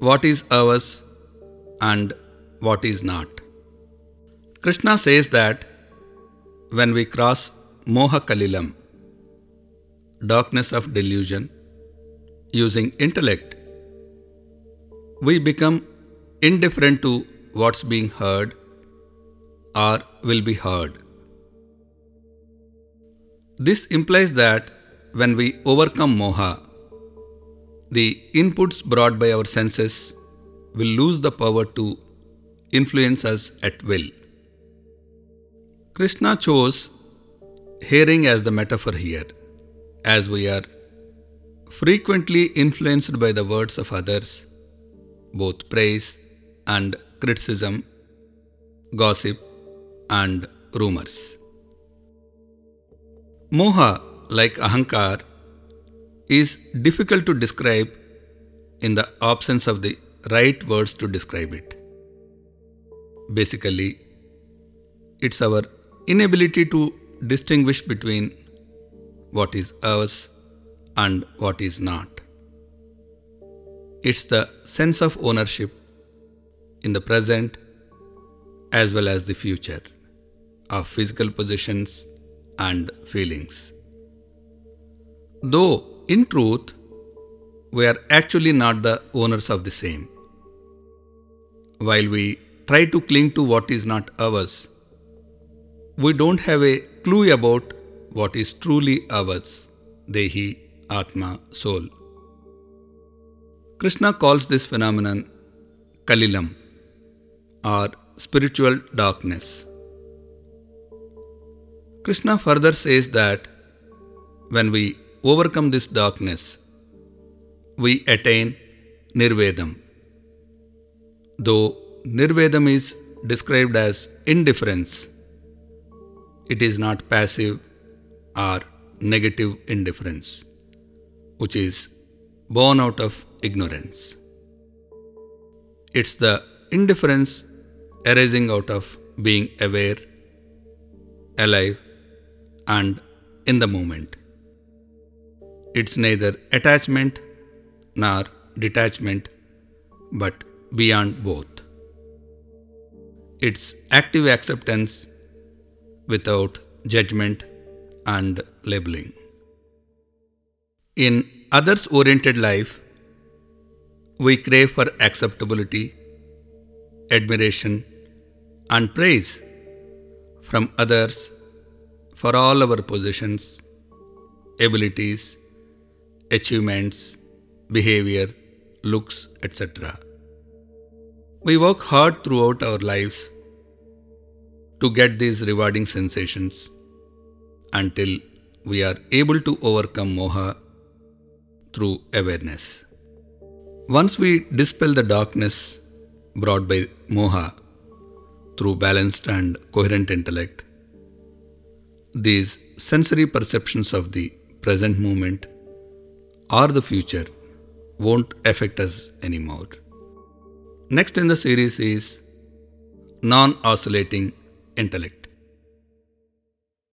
what is ours and what is not. Krishna says that when we cross Moha Kalilam, darkness of delusion, using intellect, we become indifferent to what's being heard or will be heard. This implies that when we overcome moha, the inputs brought by our senses will lose the power to influence us at will. Krishna chose hearing as the metaphor here, as we are frequently influenced by the words of others, both praise and criticism, gossip and rumors. Moha, like Ahankar, is difficult to describe in the absence of the right words to describe it. Basically, it's our inability to distinguish between what is ours and what is not. It's the sense of ownership in the present as well as the future of physical possessions and feelings. Though, in truth, we are actually not the owners of the same. While we try to cling to what is not ours, we don't have a clue about what is truly ours, Dehi, Atma, soul. Krishna calls this phenomenon Kalilam or spiritual darkness. Krishna further says that when we overcome this darkness, we attain Nirvedam. Though Nirvedam is described as indifference, it is not passive or negative indifference, which is born out of ignorance. It's the indifference arising out of being aware, alive, and in the moment. It's neither attachment nor detachment, but beyond both. It's active acceptance without judgment and labeling. In others oriented life, we crave for acceptability, admiration, and praise from others for all our possessions, abilities, achievements, behavior, looks, etc. We work hard throughout our lives to get these rewarding sensations until we are able to overcome moha through awareness. Once we dispel the darkness brought by moha through balanced and coherent intellect, these sensory perceptions of the present moment or the future won't affect us anymore. Next in the series is non oscillating intellect.